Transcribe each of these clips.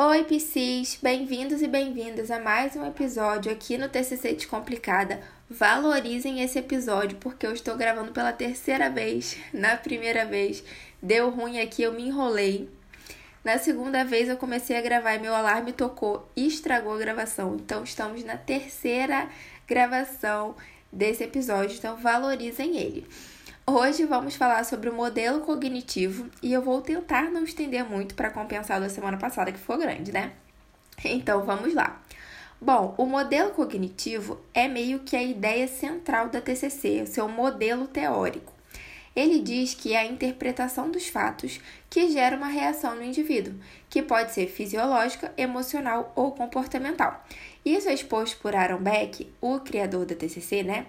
Oi, Psis! Bem-vindos e bem-vindas a mais um episódio aqui no TCC Descomplicada. Valorizem esse episódio porque eu estou gravando pela terceira vez. Na primeira vez deu ruim aqui, eu me enrolei. Na segunda vez eu comecei a gravar e meu alarme tocou e estragou a gravação. Então estamos na terceira gravação desse episódio, então valorizem ele. Hoje vamos falar sobre o modelo cognitivo e eu vou tentar não estender muito para compensar da semana passada que foi grande, né? Então vamos lá. Bom, o modelo cognitivo é meio que a ideia central da TCC, o seu modelo teórico. Ele diz que é a interpretação dos fatos que gera uma reação no indivíduo, que pode ser fisiológica, emocional ou comportamental. Isso é exposto por Aaron Beck, o criador da TCC, né?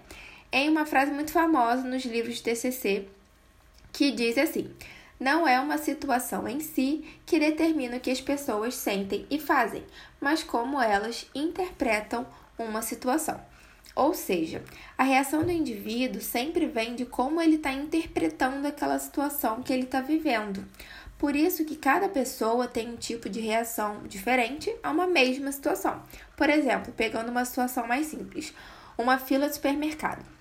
Em uma frase muito famosa nos livros de TCC, que diz assim: Não é uma situação em si que determina o que as pessoas sentem e fazem, mas como elas interpretam uma situação. Ou seja, a reação do indivíduo sempre vem de como ele está interpretando aquela situação que ele está vivendo. Por isso que cada pessoa tem um tipo de reação diferente a uma mesma situação. Por exemplo, pegando uma situação mais simples, uma fila de supermercado.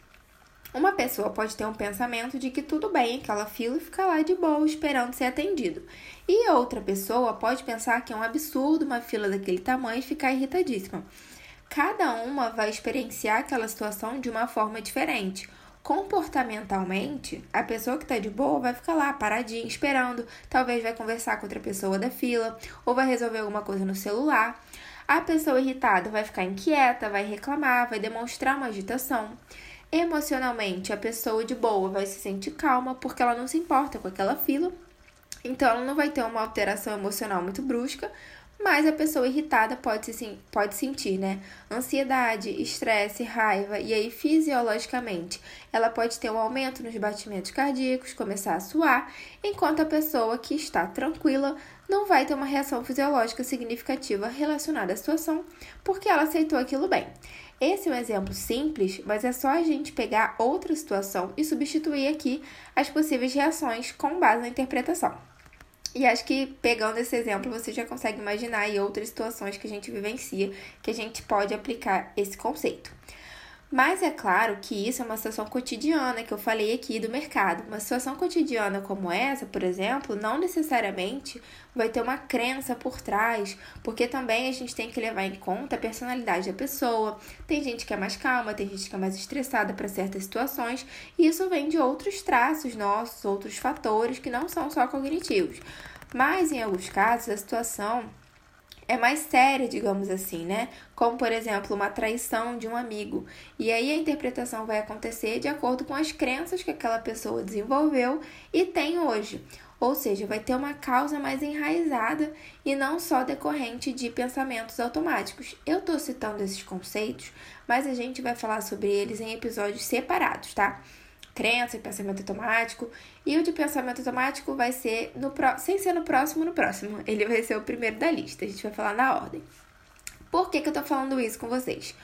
Uma pessoa pode ter um pensamento de que tudo bem aquela fila ficar lá de boa esperando ser atendido. E outra pessoa pode pensar que é um absurdo uma fila daquele tamanho e ficar irritadíssima. Cada uma vai experienciar aquela situação de uma forma diferente. Comportamentalmente, a pessoa que está de boa vai ficar lá paradinha, esperando, talvez vai conversar com outra pessoa da fila ou vai resolver alguma coisa no celular. A pessoa irritada vai ficar inquieta, vai reclamar, vai demonstrar uma agitação. Emocionalmente, a pessoa de boa vai se sentir calma porque ela não se importa com aquela fila, então ela não vai ter uma alteração emocional muito brusca, mas a pessoa irritada pode, se, pode sentir, né? Ansiedade, estresse, raiva, e aí fisiologicamente ela pode ter um aumento nos batimentos cardíacos, começar a suar, enquanto a pessoa que está tranquila não vai ter uma reação fisiológica significativa relacionada à situação, porque ela aceitou aquilo bem. Esse é um exemplo simples, mas é só a gente pegar outra situação e substituir aqui as possíveis reações com base na interpretação. E acho que pegando esse exemplo, você já consegue imaginar aí outras situações que a gente vivencia que a gente pode aplicar esse conceito. Mas é claro que isso é uma situação cotidiana que eu falei aqui do mercado. Uma situação cotidiana como essa, por exemplo, não necessariamente vai ter uma crença por trás, porque também a gente tem que levar em conta a personalidade da pessoa. Tem gente que é mais calma, tem gente que é mais estressada para certas situações, e isso vem de outros traços nossos, outros fatores que não são só cognitivos. Mas em alguns casos, a situação é mais séria, digamos assim, né? Como, por exemplo, uma traição de um amigo. E aí a interpretação vai acontecer de acordo com as crenças que aquela pessoa desenvolveu e tem hoje. Ou seja, vai ter uma causa mais enraizada e não só decorrente de pensamentos automáticos. Eu estou citando esses conceitos, mas a gente vai falar sobre eles em episódios separados, tá? Crença e pensamento automático. E o de pensamento automático vai ser no pro... sem ser no próximo, no próximo. Ele vai ser o primeiro da lista. A gente vai falar na ordem. Por que, que eu tô falando isso com vocês?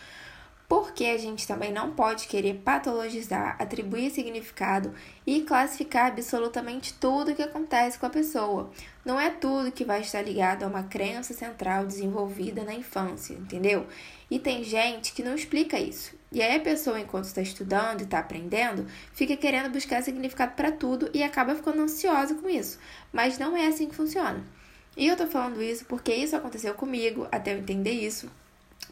Porque a gente também não pode querer patologizar, atribuir significado e classificar absolutamente tudo que acontece com a pessoa. Não é tudo que vai estar ligado a uma crença central desenvolvida na infância, entendeu? E tem gente que não explica isso. E aí a pessoa, enquanto está estudando e está aprendendo, fica querendo buscar significado para tudo e acaba ficando ansiosa com isso. Mas não é assim que funciona. E eu tô falando isso porque isso aconteceu comigo, até eu entender isso.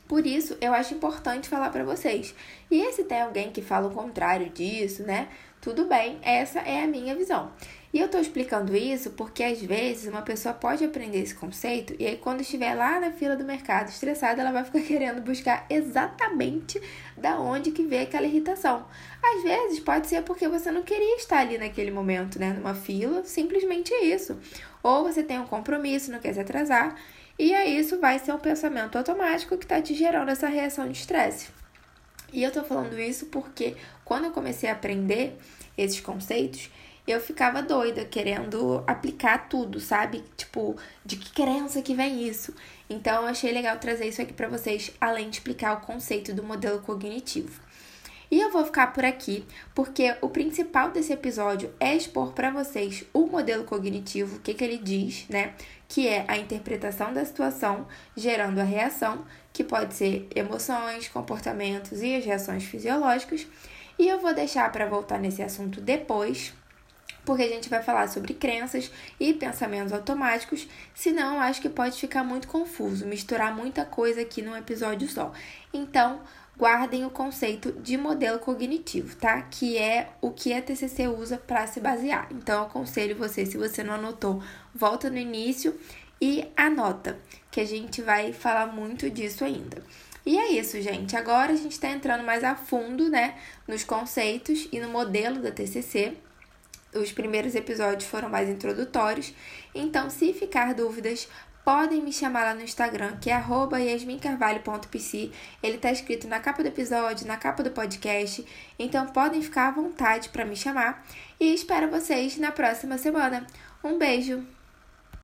Por isso, eu acho importante falar para vocês. E se tem alguém que fala o contrário disso, né? Tudo bem, essa é a minha visão. E eu tô explicando isso porque às vezes uma pessoa pode aprender esse conceito e aí quando estiver lá na fila do mercado estressada, ela vai ficar querendo buscar exatamente da onde que veio aquela irritação. Às vezes pode ser porque você não queria estar ali naquele momento, né, numa fila, simplesmente isso. Ou você tem um compromisso, não quer se atrasar e aí isso vai ser um pensamento automático que está te gerando essa reação de estresse. E eu tô falando isso porque quando eu comecei a aprender esses conceitos, eu ficava doida querendo aplicar tudo, sabe? Tipo, de que crença que vem isso? Então eu achei legal trazer isso aqui para vocês, além de explicar o conceito do modelo cognitivo. E eu vou ficar por aqui, porque o principal desse episódio é expor para vocês o modelo cognitivo, o que, que ele diz, né? Que é a interpretação da situação gerando a reação, que pode ser emoções, comportamentos e as reações fisiológicas. E eu vou deixar para voltar nesse assunto depois, porque a gente vai falar sobre crenças e pensamentos automáticos, senão acho que pode ficar muito confuso, misturar muita coisa aqui num episódio só. Então, guardem o conceito de modelo cognitivo, tá? Que é o que a TCC usa para se basear. Então, aconselho você, se você não anotou, volta no início e anota, que a gente vai falar muito disso ainda. E é isso, gente. Agora a gente está entrando mais a fundo, né, nos conceitos e no modelo da TCC. Os primeiros episódios foram mais introdutórios, então se ficar dúvidas, podem me chamar lá no Instagram, que é yasmincarvalho.pc. Ele tá escrito na capa do episódio, na capa do podcast, então podem ficar à vontade para me chamar. E espero vocês na próxima semana. Um beijo!